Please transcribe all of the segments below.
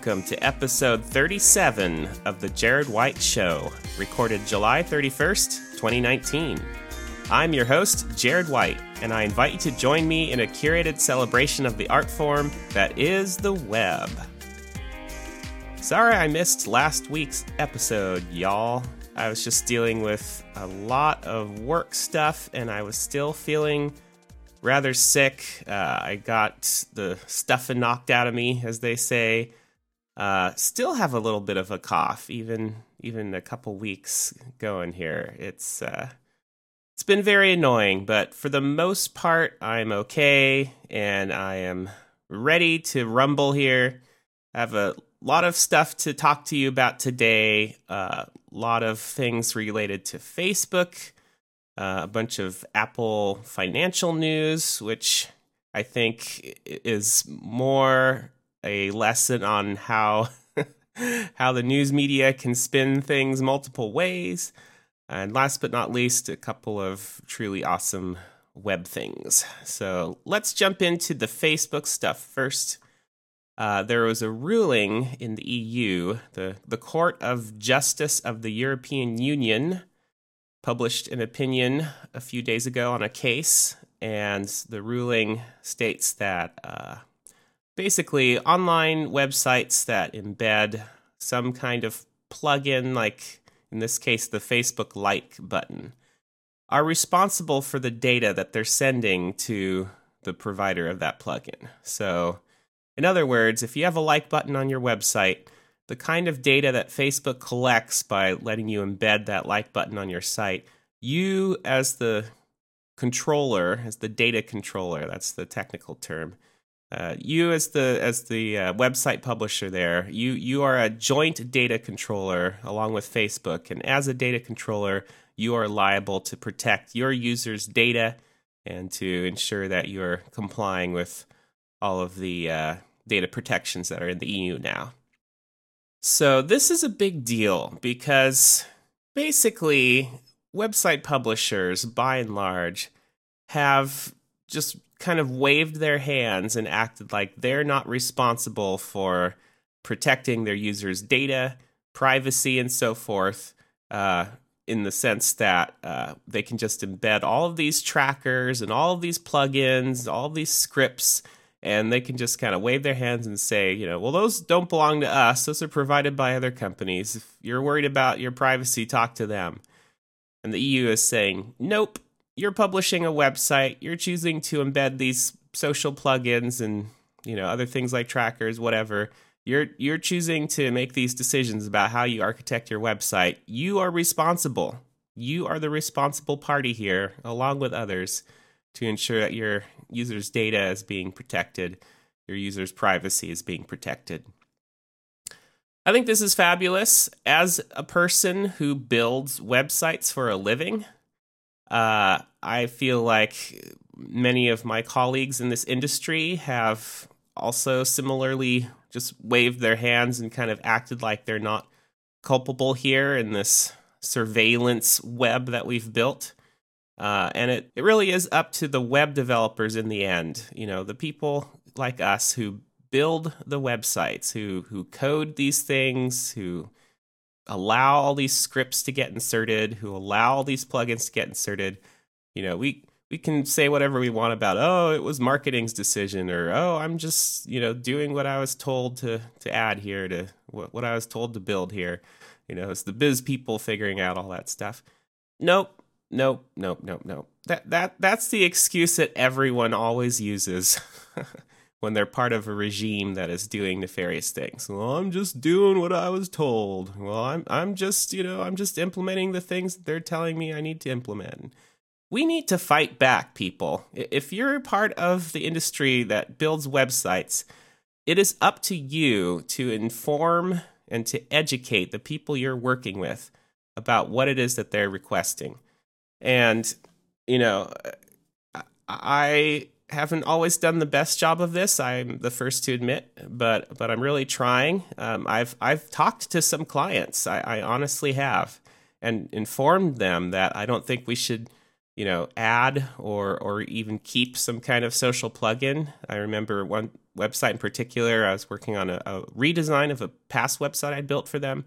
Welcome to episode 37 of The Jared White Show, recorded July 31st, 2019. I'm your host, Jared White, and I invite you to join me in a curated celebration of the art form that is the web. Sorry I missed last week's episode, y'all. I was just dealing with a lot of work stuff, and I was still feeling rather sick. Uh, I got the stuffing knocked out of me, as they say. Uh, still have a little bit of a cough, even even a couple weeks going here. It's uh, it's been very annoying, but for the most part, I'm okay, and I am ready to rumble here. I have a lot of stuff to talk to you about today. A uh, lot of things related to Facebook uh, a bunch of Apple financial news, which I think is more a lesson on how how the news media can spin things multiple ways. And last but not least, a couple of truly awesome web things. So let's jump into the Facebook stuff first. Uh, there was a ruling in the EU, the, the Court of Justice of the European Union published an opinion a few days ago on a case, and the ruling states that uh, basically online websites that embed some kind of plugin, like in this case, the Facebook like button, are responsible for the data that they're sending to the provider of that plugin. So, in other words, if you have a like button on your website, the kind of data that Facebook collects by letting you embed that like button on your site, you as the controller, as the data controller, that's the technical term. Uh, you as the as the uh, website publisher there, you you are a joint data controller along with Facebook, and as a data controller, you are liable to protect your users' data and to ensure that you're complying with all of the uh, data protections that are in the EU now. So, this is a big deal because basically, website publishers, by and large, have just kind of waved their hands and acted like they're not responsible for protecting their users' data, privacy, and so forth. Uh, in the sense that uh, they can just embed all of these trackers and all of these plugins, all of these scripts and they can just kind of wave their hands and say, you know, well, those don't belong to us. Those are provided by other companies. If you're worried about your privacy, talk to them. And the EU is saying, nope, you're publishing a website. You're choosing to embed these social plugins and, you know, other things like trackers, whatever. You're you're choosing to make these decisions about how you architect your website. You are responsible. You are the responsible party here, along with others to ensure that your users' data is being protected, your users' privacy is being protected. I think this is fabulous. As a person who builds websites for a living, uh, I feel like many of my colleagues in this industry have also similarly just waved their hands and kind of acted like they're not culpable here in this surveillance web that we've built. Uh, and it, it really is up to the web developers in the end. You know, the people like us who build the websites, who who code these things, who allow all these scripts to get inserted, who allow all these plugins to get inserted. You know, we we can say whatever we want about oh it was marketing's decision or oh i'm just you know doing what i was told to to add here to what, what i was told to build here you know it's the biz people figuring out all that stuff nope nope, nope, nope, nope. That that that's the excuse that everyone always uses when they're part of a regime that is doing nefarious things. Well, I'm just doing what I was told. Well, I'm I'm just, you know, I'm just implementing the things they're telling me I need to implement. We need to fight back, people. If you're part of the industry that builds websites, it is up to you to inform and to educate the people you're working with about what it is that they're requesting. And, you know, I haven't always done the best job of this. I'm the first to admit, but but I'm really trying. Um, I've I've talked to some clients. I, I honestly have, and informed them that I don't think we should, you know, add or or even keep some kind of social plugin. I remember one website in particular. I was working on a, a redesign of a past website I built for them,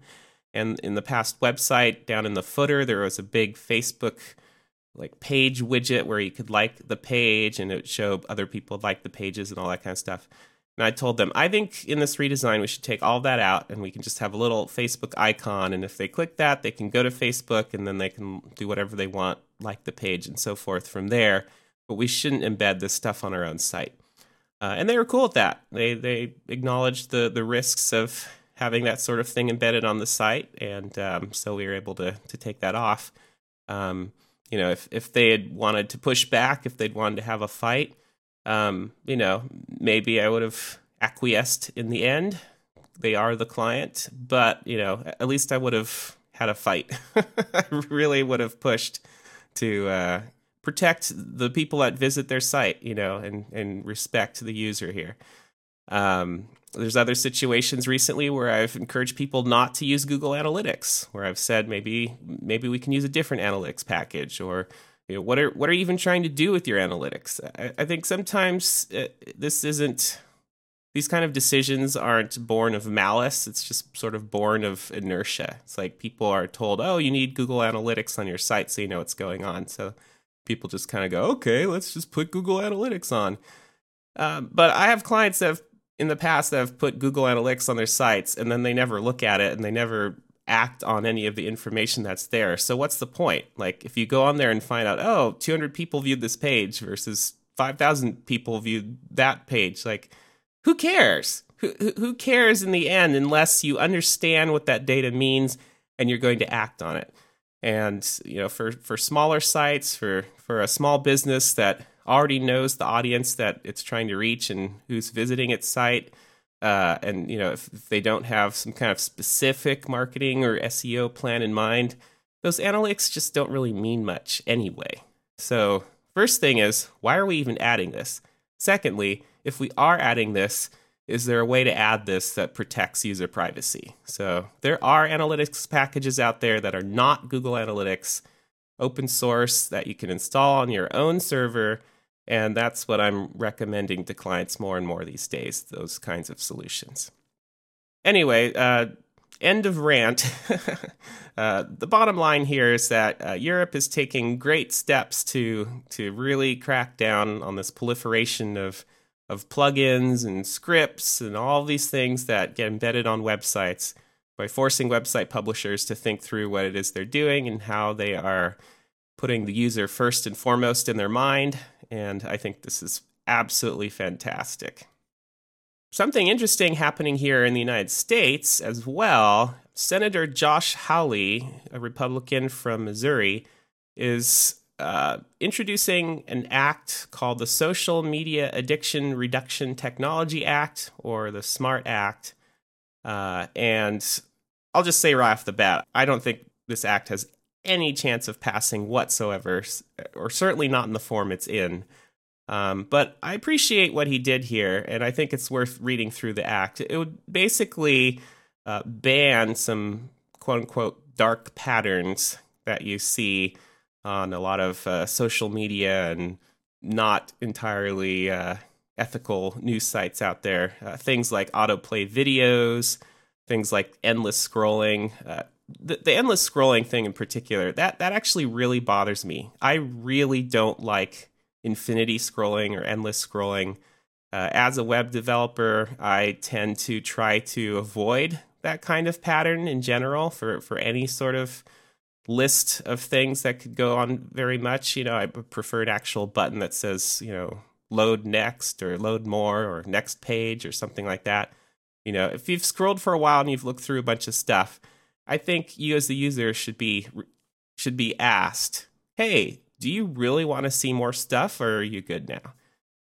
and in the past website, down in the footer, there was a big Facebook like page widget where you could like the page and it would show other people like the pages and all that kind of stuff. And I told them, I think in this redesign, we should take all that out and we can just have a little Facebook icon. And if they click that, they can go to Facebook and then they can do whatever they want, like the page and so forth from there. But we shouldn't embed this stuff on our own site. Uh, and they were cool with that. They they acknowledged the the risks of having that sort of thing embedded on the site, and um, so we were able to to take that off. Um, you know, if if they had wanted to push back, if they'd wanted to have a fight, um, you know, maybe I would have acquiesced in the end. They are the client, but you know, at least I would have had a fight. I really would have pushed to uh, protect the people that visit their site, you know, and and respect the user here. Um, there's other situations recently where I've encouraged people not to use Google Analytics, where I've said maybe maybe we can use a different analytics package, or you know, what are what are you even trying to do with your analytics? I, I think sometimes uh, this isn't these kind of decisions aren't born of malice. It's just sort of born of inertia. It's like people are told, "Oh, you need Google Analytics on your site so you know what's going on." So people just kind of go, "Okay, let's just put Google Analytics on." Um, but I have clients that have in the past that have put Google Analytics on their sites and then they never look at it and they never act on any of the information that's there. So what's the point? Like if you go on there and find out, oh, 200 people viewed this page versus 5,000 people viewed that page, like who cares? Who who cares in the end unless you understand what that data means and you're going to act on it. And you know, for for smaller sites, for for a small business that already knows the audience that it's trying to reach and who's visiting its site. Uh, and you know, if, if, they don't have some kind of specific marketing or SEO plan in mind, those analytics just don't really mean much anyway. So, first thing is, why are we even adding this? Secondly, if we are adding this, is there a way to add this that protects user privacy? So, there are analytics packages out there that are not Google Analytics, open source that you can install on your own server and that's what I'm recommending to clients more and more these days, those kinds of solutions. Anyway, uh, end of rant. uh, the bottom line here is that uh, Europe is taking great steps to, to really crack down on this proliferation of, of plugins and scripts and all these things that get embedded on websites by forcing website publishers to think through what it is they're doing and how they are putting the user first and foremost in their mind and I think this is absolutely fantastic. Something interesting happening here in the United States as well. Senator Josh Hawley, a Republican from Missouri, is uh, introducing an act called the Social Media Addiction Reduction Technology Act, or the SMART Act. Uh, and I'll just say right off the bat, I don't think this act has any chance of passing whatsoever, or certainly not in the form it's in. Um, but I appreciate what he did here, and I think it's worth reading through the act. It would basically uh, ban some quote unquote dark patterns that you see on a lot of uh, social media and not entirely uh, ethical news sites out there. Uh, things like autoplay videos, things like endless scrolling. The, the endless scrolling thing in particular that that actually really bothers me. I really don't like infinity scrolling or endless scrolling. Uh, as a web developer, I tend to try to avoid that kind of pattern in general for for any sort of list of things that could go on very much. You know, I prefer an actual button that says, you know, load next or load more or next page or something like that. You know, if you've scrolled for a while and you've looked through a bunch of stuff, I think you as the user should be should be asked, "Hey, do you really want to see more stuff or are you good now?"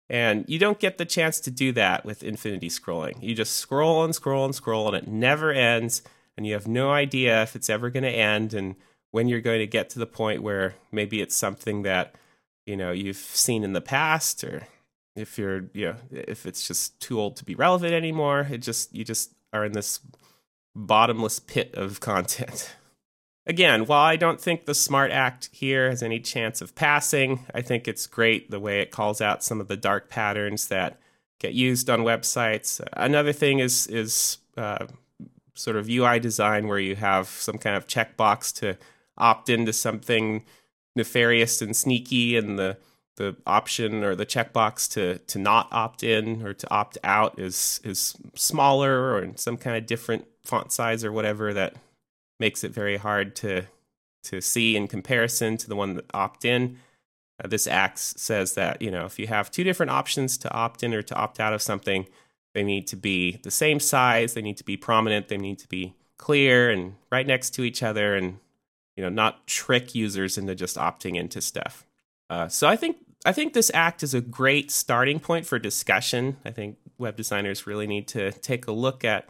And you don't get the chance to do that with infinity scrolling. You just scroll and scroll and scroll and it never ends and you have no idea if it's ever going to end and when you're going to get to the point where maybe it's something that you know you've seen in the past or if you're you know if it's just too old to be relevant anymore it just you just are in this bottomless pit of content. again, while I don't think the Smart Act here has any chance of passing, I think it's great the way it calls out some of the dark patterns that get used on websites. Another thing is is uh, sort of UI design where you have some kind of checkbox to opt into something nefarious and sneaky, and the the option or the checkbox to to not opt in or to opt out is is smaller or in some kind of different font size or whatever that makes it very hard to to see in comparison to the one that opt in. Uh, this act says that you know if you have two different options to opt in or to opt out of something, they need to be the same size, they need to be prominent, they need to be clear and right next to each other, and you know not trick users into just opting into stuff. Uh, so I think I think this act is a great starting point for discussion. I think web designers really need to take a look at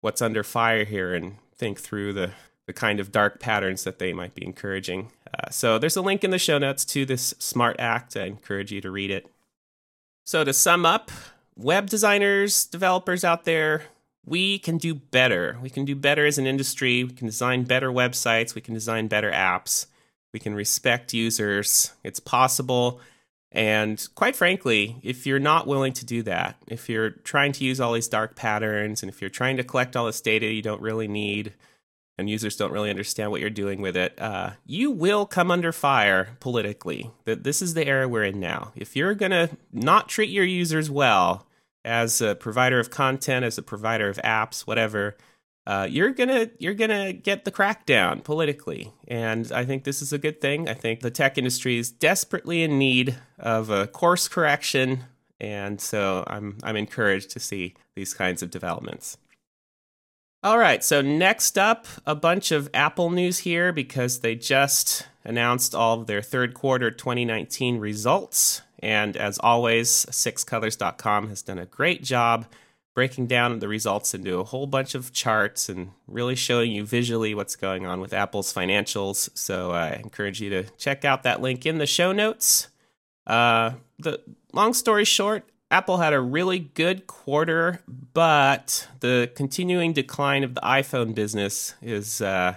what's under fire here and think through the, the kind of dark patterns that they might be encouraging. Uh, so there's a link in the show notes to this smart act. I encourage you to read it. So to sum up, web designers, developers out there, we can do better. We can do better as an industry. We can design better websites. We can design better apps. We can respect users. It's possible. And quite frankly, if you're not willing to do that, if you're trying to use all these dark patterns, and if you're trying to collect all this data you don't really need, and users don't really understand what you're doing with it, uh, you will come under fire politically. That this is the era we're in now. If you're gonna not treat your users well as a provider of content, as a provider of apps, whatever, uh, you're gonna you're gonna get the crackdown politically, and I think this is a good thing. I think the tech industry is desperately in need of a course correction, and so I'm I'm encouraged to see these kinds of developments. All right, so next up, a bunch of Apple news here because they just announced all of their third quarter 2019 results. And as always, sixcolors.com has done a great job breaking down the results into a whole bunch of charts and really showing you visually what's going on with Apple's financials. So I encourage you to check out that link in the show notes. Uh, the long story short, Apple had a really good quarter, but the continuing decline of the iPhone business is uh,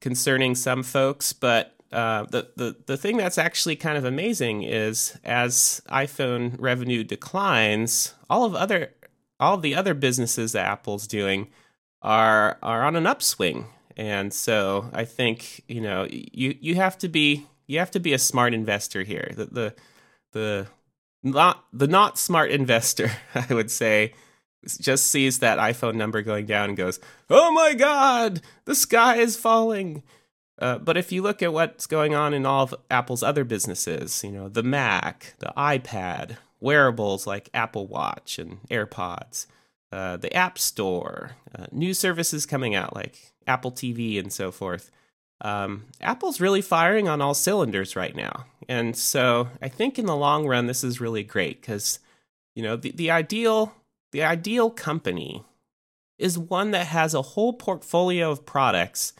concerning some folks. But uh, the, the the thing that's actually kind of amazing is as iPhone revenue declines, all of other all the other businesses that Apple's doing are are on an upswing. And so I think, you know, you you have to be you have to be a smart investor here. The the the not the not smart investor, I would say, just sees that iPhone number going down and goes, "Oh my god, the sky is falling." Uh, but if you look at what's going on in all of Apple's other businesses, you know, the Mac, the iPad, wearables like Apple Watch and AirPods, uh, the App Store, uh, new services coming out like Apple TV and so forth. Um, Apple's really firing on all cylinders right now. And so I think in the long run, this is really great because, you know, the, the ideal the ideal company is one that has a whole portfolio of products.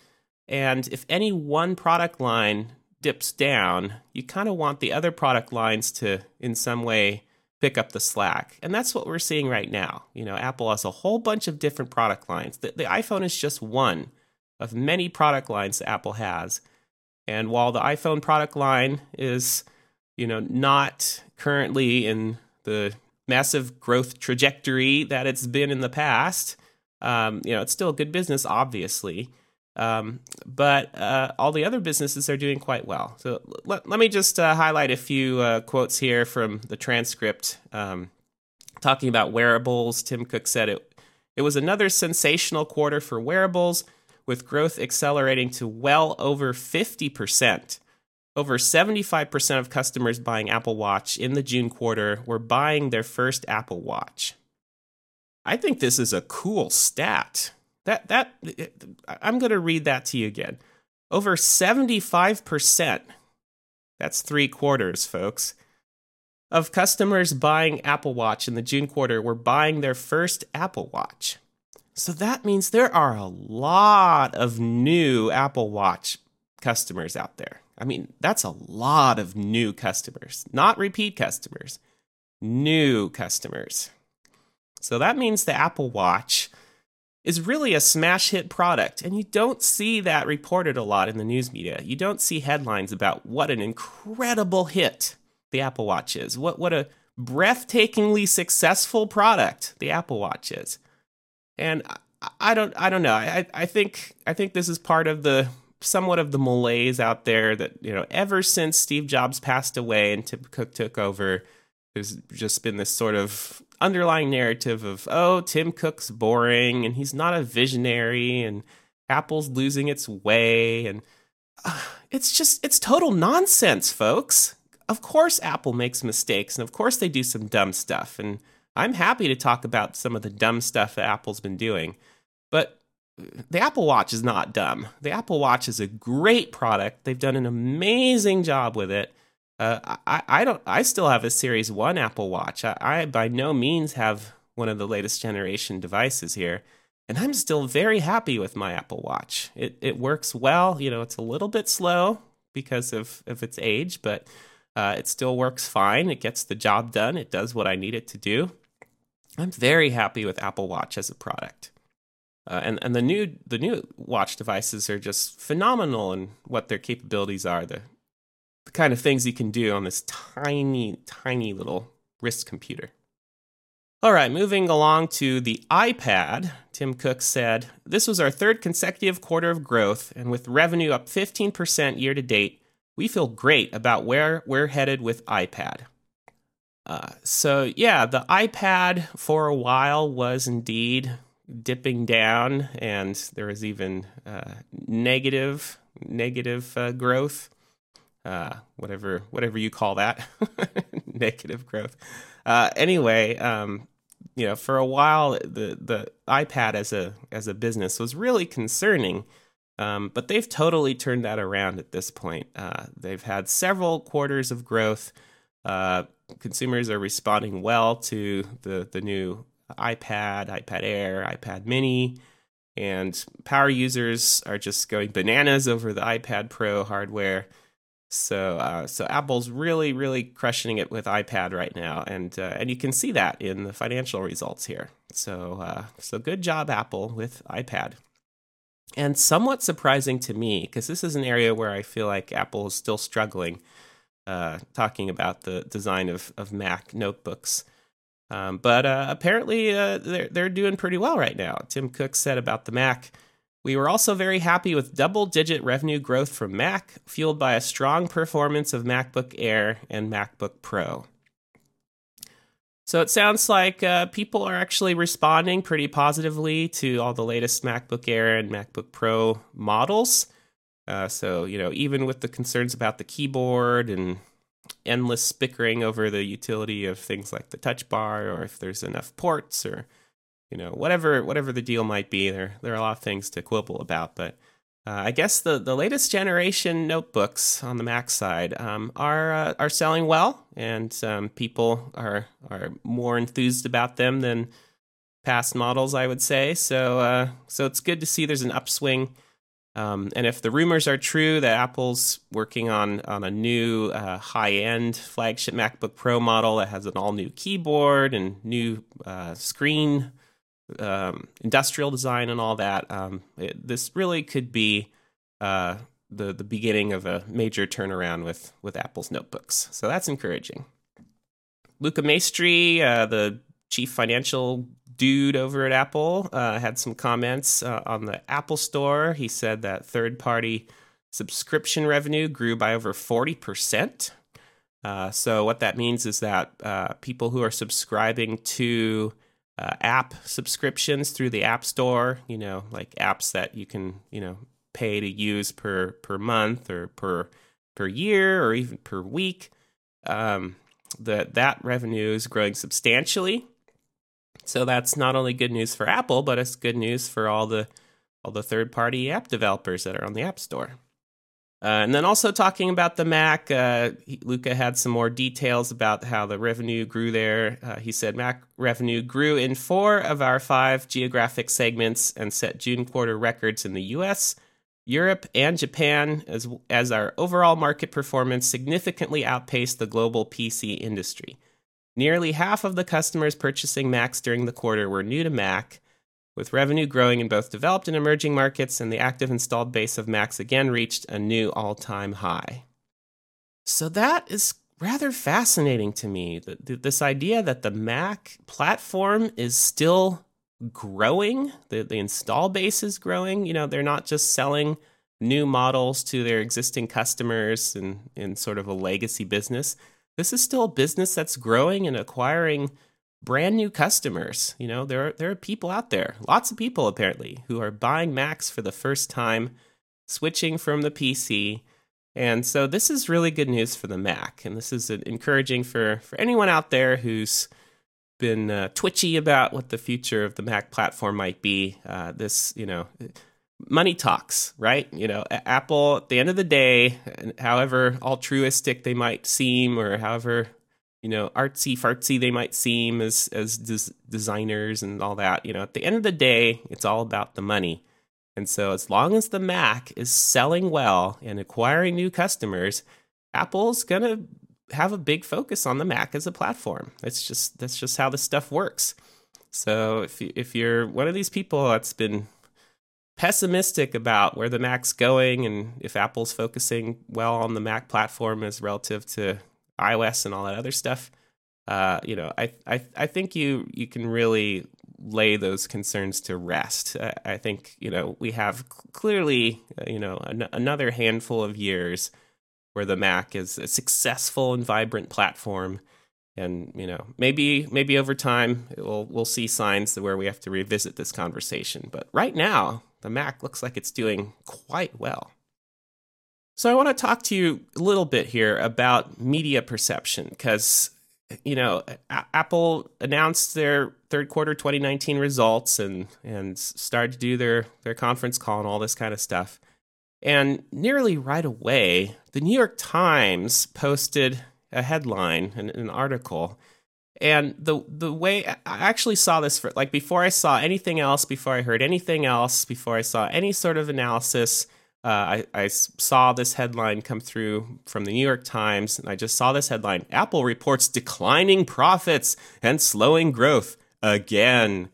And if any one product line dips down, you kind of want the other product lines to, in some way, pick up the slack. And that's what we're seeing right now. You know, Apple has a whole bunch of different product lines. The, the iPhone is just one of many product lines that Apple has. And while the iPhone product line is, you know, not currently in the massive growth trajectory that it's been in the past, um, you know, it's still a good business, obviously. Um, but uh, all the other businesses are doing quite well. So let, let me just uh, highlight a few uh, quotes here from the transcript. Um, talking about wearables, Tim Cook said it, it was another sensational quarter for wearables, with growth accelerating to well over 50%. Over 75% of customers buying Apple Watch in the June quarter were buying their first Apple Watch. I think this is a cool stat. That that I'm going to read that to you again. Over 75%, that's 3 quarters, folks, of customers buying Apple Watch in the June quarter were buying their first Apple Watch. So that means there are a lot of new Apple Watch customers out there. I mean, that's a lot of new customers, not repeat customers, new customers. So that means the Apple Watch is really a smash hit product, and you don't see that reported a lot in the news media. You don't see headlines about what an incredible hit the Apple Watch is. What what a breathtakingly successful product the Apple Watch is. And I, I don't I don't know. I I think I think this is part of the somewhat of the malaise out there that you know ever since Steve Jobs passed away and Tim Cook took over, there's just been this sort of underlying narrative of oh Tim Cook's boring and he's not a visionary and Apple's losing its way and uh, it's just it's total nonsense, folks. Of course Apple makes mistakes and of course they do some dumb stuff and I'm happy to talk about some of the dumb stuff that Apple's been doing. But the Apple Watch is not dumb. The Apple Watch is a great product. They've done an amazing job with it. Uh, I, I don't. I still have a Series One Apple Watch. I, I by no means have one of the latest generation devices here, and I'm still very happy with my Apple Watch. It it works well. You know, it's a little bit slow because of of its age, but uh, it still works fine. It gets the job done. It does what I need it to do. I'm very happy with Apple Watch as a product. Uh, and and the new the new watch devices are just phenomenal in what their capabilities are. The the kind of things you can do on this tiny tiny little wrist computer. All right, moving along to the iPad. Tim Cook said, "This was our third consecutive quarter of growth, and with revenue up 15% year to date, we feel great about where we're headed with iPad." Uh, so yeah, the iPad for a while was indeed dipping down, and there was even uh, negative negative uh, growth, uh, whatever whatever you call that, negative growth. Uh, anyway, um, you know, for a while the the iPad as a as a business was really concerning. Um, but they've totally turned that around at this point. Uh, they've had several quarters of growth. Uh, consumers are responding well to the the new iPad, iPad Air, iPad Mini, and power users are just going bananas over the iPad Pro hardware. So, uh, so Apple's really, really crushing it with iPad right now, and uh, and you can see that in the financial results here. So, uh, so good job, Apple, with iPad. And somewhat surprising to me, because this is an area where I feel like Apple is still struggling. Uh, talking about the design of of Mac notebooks. Um, but uh, apparently, uh, they're they're doing pretty well right now. Tim Cook said about the Mac. We were also very happy with double digit revenue growth from Mac, fueled by a strong performance of MacBook Air and MacBook Pro. So it sounds like uh, people are actually responding pretty positively to all the latest MacBook Air and MacBook Pro models. Uh, so, you know, even with the concerns about the keyboard and endless bickering over the utility of things like the touch bar or if there's enough ports or you know whatever whatever the deal might be there there are a lot of things to quibble about but uh, I guess the, the latest generation notebooks on the Mac side um, are uh, are selling well, and um, people are are more enthused about them than past models, I would say. So uh, so it's good to see there's an upswing um, and if the rumors are true that Apple's working on on a new uh, high end flagship MacBook Pro model that has an all new keyboard and new uh, screen, um, industrial design, and all that, um, it, this really could be uh, the the beginning of a major turnaround with with Apple's notebooks. So that's encouraging. Luca Maestri, uh, the chief financial dude over at Apple uh, had some comments uh, on the Apple Store. He said that third party subscription revenue grew by over 40%. Uh, so, what that means is that uh, people who are subscribing to uh, app subscriptions through the App Store, you know, like apps that you can, you know, pay to use per per month or per per year or even per week, um, that that revenue is growing substantially. So that's not only good news for Apple, but it's good news for all the all the third party app developers that are on the App Store. Uh, and then also talking about the Mac, uh, Luca had some more details about how the revenue grew there. Uh, he said Mac revenue grew in four of our five geographic segments and set June quarter records in the US, Europe, and Japan, as, as our overall market performance significantly outpaced the global PC industry. Nearly half of the customers purchasing Macs during the quarter were new to Mac, with revenue growing in both developed and emerging markets, and the active installed base of Macs again reached a new all time high. So that is rather fascinating to me. This idea that the Mac platform is still growing, the, the install base is growing. You know, they're not just selling new models to their existing customers and in sort of a legacy business. This is still a business that's growing and acquiring brand new customers. You know, there are, there are people out there, lots of people apparently, who are buying Macs for the first time, switching from the PC. And so this is really good news for the Mac. And this is encouraging for, for anyone out there who's been uh, twitchy about what the future of the Mac platform might be. Uh, this, you know, money talks, right? You know, Apple, at the end of the day, however altruistic they might seem or however you know, artsy fartsy they might seem as as des- designers and all that. You know, at the end of the day, it's all about the money. And so, as long as the Mac is selling well and acquiring new customers, Apple's gonna have a big focus on the Mac as a platform. That's just that's just how this stuff works. So if you, if you're one of these people that's been pessimistic about where the Mac's going and if Apple's focusing well on the Mac platform as relative to iOS and all that other stuff, uh, you know, I, I I think you you can really lay those concerns to rest. I, I think you know we have clearly uh, you know an, another handful of years where the Mac is a successful and vibrant platform. And you know, maybe maybe over time we'll we'll see signs where we have to revisit this conversation. But right now, the Mac looks like it's doing quite well. So I want to talk to you a little bit here about media perception because you know a- Apple announced their third quarter 2019 results and and started to do their their conference call and all this kind of stuff. And nearly right away, the New York Times posted a headline and an article. And the the way I actually saw this for like before I saw anything else, before I heard anything else, before I saw any sort of analysis, uh, I, I saw this headline come through from the New York Times, and I just saw this headline Apple reports declining profits and slowing growth again.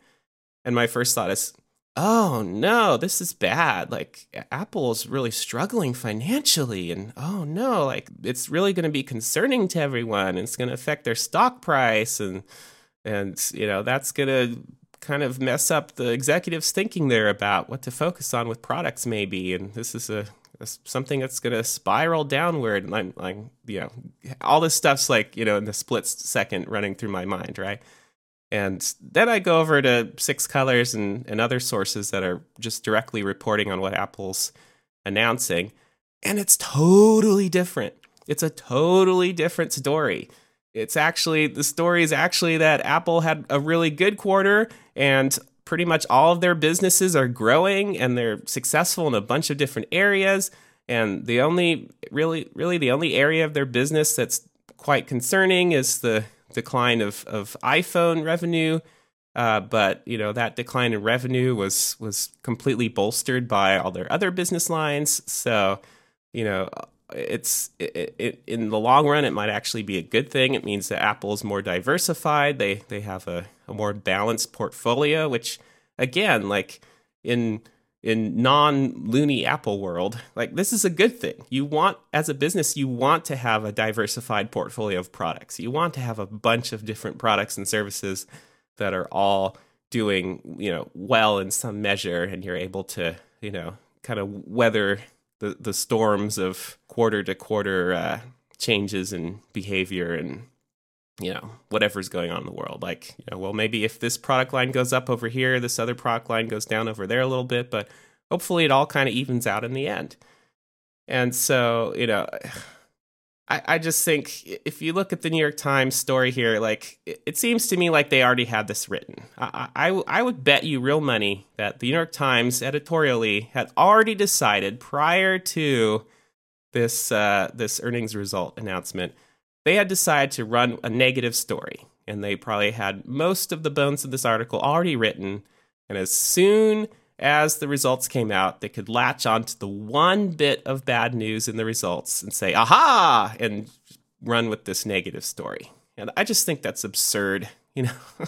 And my first thought is, oh no, this is bad. Like, Apple's really struggling financially, and oh no, like, it's really going to be concerning to everyone. It's going to affect their stock price, and and you know that's going to kind of mess up the executives thinking there about what to focus on with products maybe and this is a, a something that's going to spiral downward and I'm like you know all this stuff's like you know in the split second running through my mind right and then I go over to Six Colors and, and other sources that are just directly reporting on what Apple's announcing. And it's totally different. It's a totally different story. It's actually, the story is actually that Apple had a really good quarter and pretty much all of their businesses are growing and they're successful in a bunch of different areas. And the only, really, really the only area of their business that's quite concerning is the decline of, of iPhone revenue. Uh, but you know that decline in revenue was was completely bolstered by all their other business lines. So you know it's it, it, in the long run it might actually be a good thing. It means that apple is more diversified. They they have a, a more balanced portfolio which again like in in non loony apple world like this is a good thing. You want as a business you want to have a diversified portfolio of products. You want to have a bunch of different products and services that are all doing you know well in some measure and you're able to you know kind of weather the the storms of quarter to quarter uh, changes in behavior and you know whatever's going on in the world. Like you know well maybe if this product line goes up over here this other product line goes down over there a little bit but hopefully it all kind of evens out in the end. And so you know I, I just think if you look at the New York Times story here, like it, it seems to me like they already had this written. I, I, I would bet you real money that the New York Times editorially had already decided prior to this uh, this earnings result announcement, they had decided to run a negative story, and they probably had most of the bones of this article already written. And as soon as the results came out, they could latch onto the one bit of bad news in the results and say, aha, and run with this negative story. And I just think that's absurd. You know,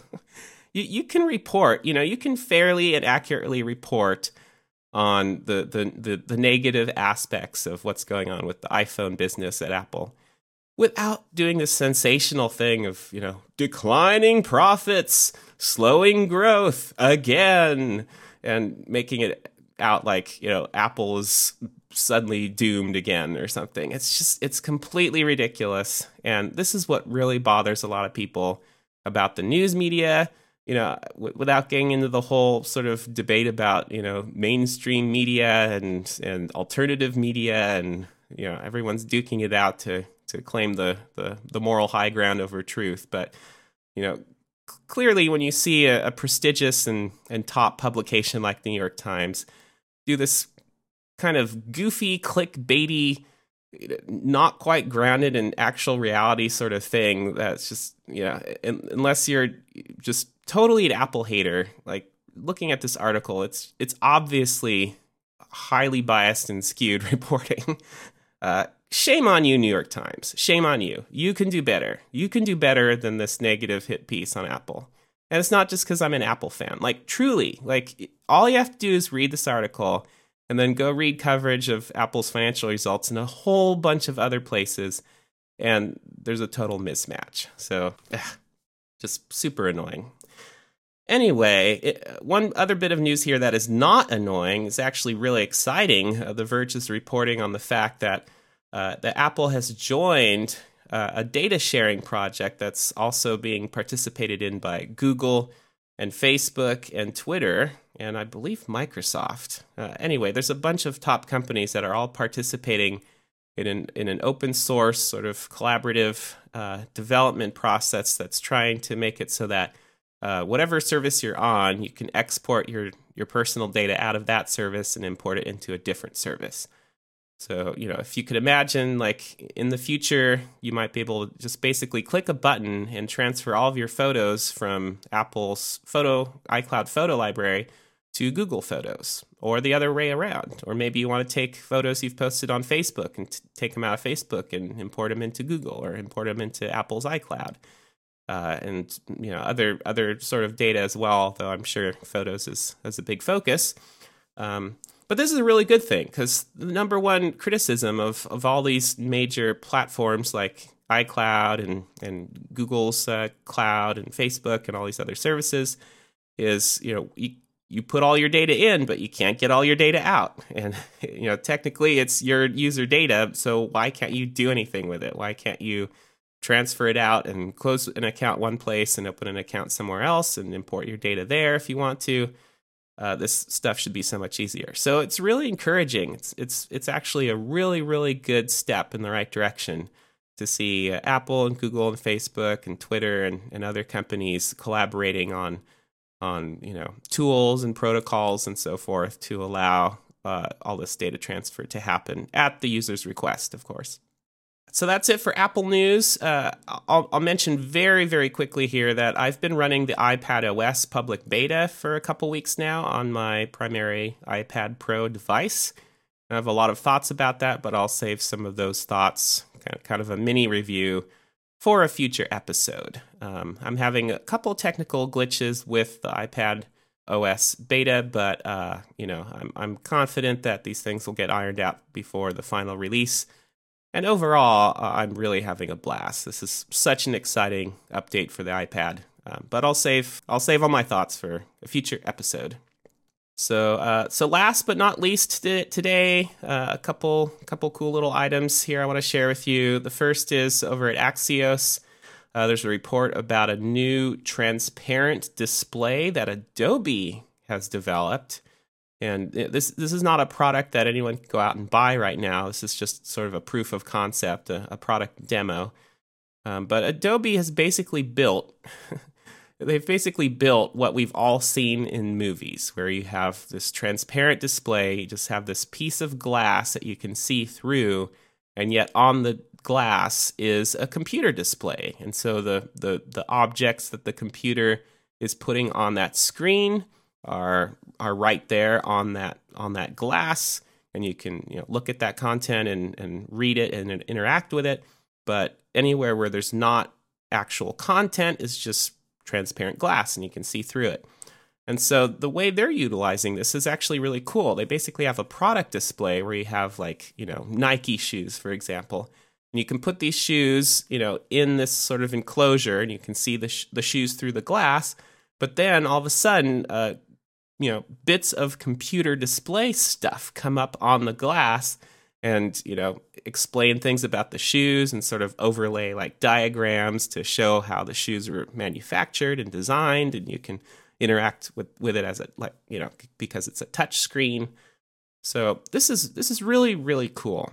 you, you can report, you know, you can fairly and accurately report on the, the, the, the negative aspects of what's going on with the iPhone business at Apple without doing this sensational thing of, you know, declining profits, slowing growth again, and making it out like, you know, Apple is suddenly doomed again or something. It's just, it's completely ridiculous. And this is what really bothers a lot of people about the news media you know, w- without getting into the whole sort of debate about you know mainstream media and and alternative media and you know everyone's duking it out to to claim the the, the moral high ground over truth, but you know clearly when you see a, a prestigious and and top publication like the New York Times do this kind of goofy clickbaity not quite grounded in actual reality sort of thing that's just yeah unless you're just totally an apple hater like looking at this article it's it's obviously highly biased and skewed reporting. Uh, shame on you new york times shame on you you can do better you can do better than this negative hit piece on apple and it's not just because i'm an apple fan like truly like all you have to do is read this article and then go read coverage of Apple's financial results in a whole bunch of other places, and there's a total mismatch. So, ugh, just super annoying. Anyway, it, one other bit of news here that is not annoying is actually really exciting. Uh, the Verge is reporting on the fact that uh, that Apple has joined uh, a data sharing project that's also being participated in by Google and Facebook and Twitter and I believe Microsoft. Uh, anyway, there's a bunch of top companies that are all participating in an, in an open source sort of collaborative uh, development process that's trying to make it so that uh, whatever service you're on, you can export your, your personal data out of that service and import it into a different service. So, you know, if you could imagine, like in the future, you might be able to just basically click a button and transfer all of your photos from Apple's photo iCloud photo library to Google Photos, or the other way around. Or maybe you want to take photos you've posted on Facebook and t- take them out of Facebook and import them into Google or import them into Apple's iCloud. Uh, and you know other other sort of data as well, though I'm sure photos is, is a big focus. Um, but this is a really good thing because the number one criticism of, of all these major platforms like iCloud and, and Google's uh, cloud and Facebook and all these other services is, you know, you, you put all your data in, but you can't get all your data out. And, you know, technically it's your user data. So why can't you do anything with it? Why can't you transfer it out and close an account one place and open an account somewhere else and import your data there if you want to? Uh, this stuff should be so much easier. So it's really encouraging. It's it's it's actually a really really good step in the right direction to see uh, Apple and Google and Facebook and Twitter and, and other companies collaborating on on you know tools and protocols and so forth to allow uh, all this data transfer to happen at the user's request, of course. So that's it for Apple News. Uh, I'll, I'll, mention very, very quickly here that I've been running the iPad OS public beta for a couple weeks now on my primary iPad Pro device. I have a lot of thoughts about that, but I'll save some of those thoughts, kind of a mini review, for a future episode. Um, I'm having a couple technical glitches with the iPad OS beta, but uh, you know I'm, I'm confident that these things will get ironed out before the final release. And overall, uh, I'm really having a blast. This is such an exciting update for the iPad. Um, but I'll save I'll save all my thoughts for a future episode. So uh, so last but not least today, uh, a couple couple cool little items here I want to share with you. The first is over at Axios. Uh, there's a report about a new transparent display that Adobe has developed. And this this is not a product that anyone can go out and buy right now. This is just sort of a proof of concept, a, a product demo. Um, but Adobe has basically built. they've basically built what we've all seen in movies, where you have this transparent display. You just have this piece of glass that you can see through, and yet on the glass is a computer display. And so the the the objects that the computer is putting on that screen are are right there on that on that glass and you can you know look at that content and and read it and interact with it but anywhere where there's not actual content is just transparent glass and you can see through it. And so the way they're utilizing this is actually really cool. They basically have a product display where you have like, you know, Nike shoes, for example. And you can put these shoes, you know, in this sort of enclosure and you can see the, sh- the shoes through the glass. But then all of a sudden, uh, you know, bits of computer display stuff come up on the glass and, you know, explain things about the shoes and sort of overlay like diagrams to show how the shoes were manufactured and designed. And you can interact with with it as a like you know because it's a touch screen. So this is this is really really cool.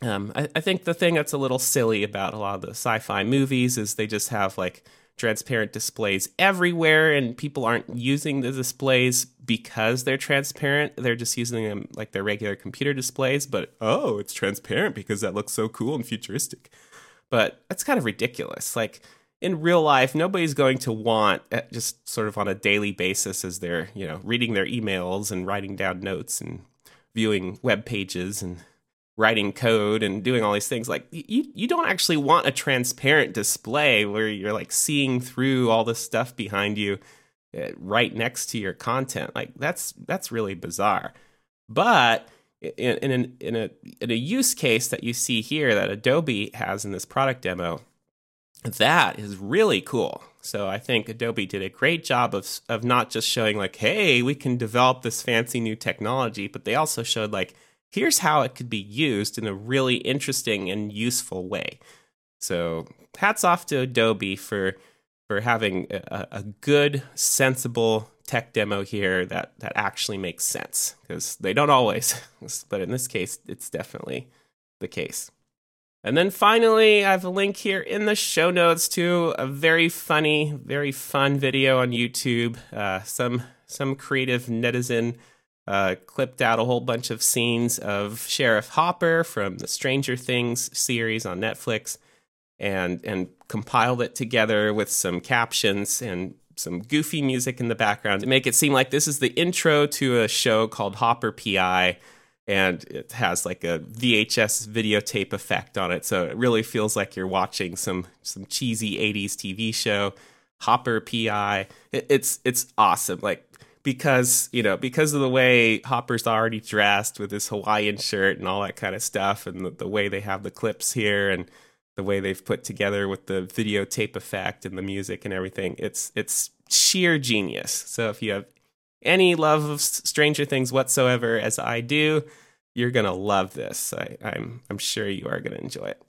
Um, I, I think the thing that's a little silly about a lot of the sci-fi movies is they just have like transparent displays everywhere and people aren't using the displays because they're transparent. They're just using them like their regular computer displays but oh it's transparent because that looks so cool and futuristic. But that's kind of ridiculous. Like in real life, nobody's going to want eh, just sort of on a daily basis as they're, you know, reading their emails and writing down notes and viewing web pages and writing code and doing all these things. Like you, you don't actually want a transparent display where you're like seeing through all the stuff behind you eh, right next to your content. Like that's that's really bizarre. But in, in, an, in a in a use case that you see here that Adobe has in this product demo, that is really cool. So I think Adobe did a great job of of not just showing like, hey, we can develop this fancy new technology, but they also showed like, here's how it could be used in a really interesting and useful way. So hats off to Adobe for for having a, a good, sensible tech demo here that that actually makes sense because they don't always, but in this case, it's definitely the case. And then finally, I have a link here in the show notes to a very funny, very fun video on YouTube. Uh, some some creative netizen uh, clipped out a whole bunch of scenes of Sheriff Hopper from the Stranger Things series on Netflix, and and compiled it together with some captions and some goofy music in the background to make it seem like this is the intro to a show called Hopper PI and it has like a VHS videotape effect on it, so it really feels like you're watching some some cheesy '80s TV show. Hopper PI, it, it's it's awesome. Like because you know because of the way Hopper's already dressed with his Hawaiian shirt and all that kind of stuff, and the, the way they have the clips here and the way they've put together with the videotape effect and the music and everything, it's it's sheer genius. So if you have any love of Stranger Things whatsoever, as I do, you're gonna love this. I, I'm I'm sure you are gonna enjoy it.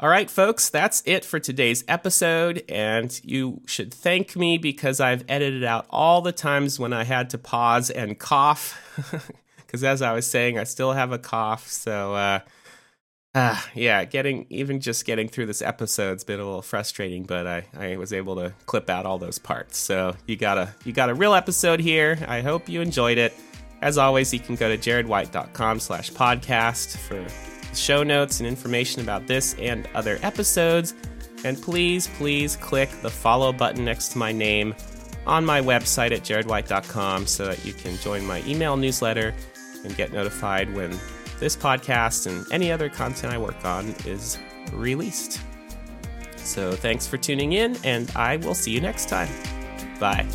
All right, folks, that's it for today's episode, and you should thank me because I've edited out all the times when I had to pause and cough. Because as I was saying, I still have a cough, so uh, uh, yeah, getting even just getting through this episode's been a little frustrating, but I, I was able to clip out all those parts. So you got a you got a real episode here. I hope you enjoyed it. As always, you can go to jaredwhite.com slash podcast for show notes and information about this and other episodes. And please, please click the follow button next to my name on my website at jaredwhite.com so that you can join my email newsletter and get notified when this podcast and any other content I work on is released. So thanks for tuning in, and I will see you next time. Bye.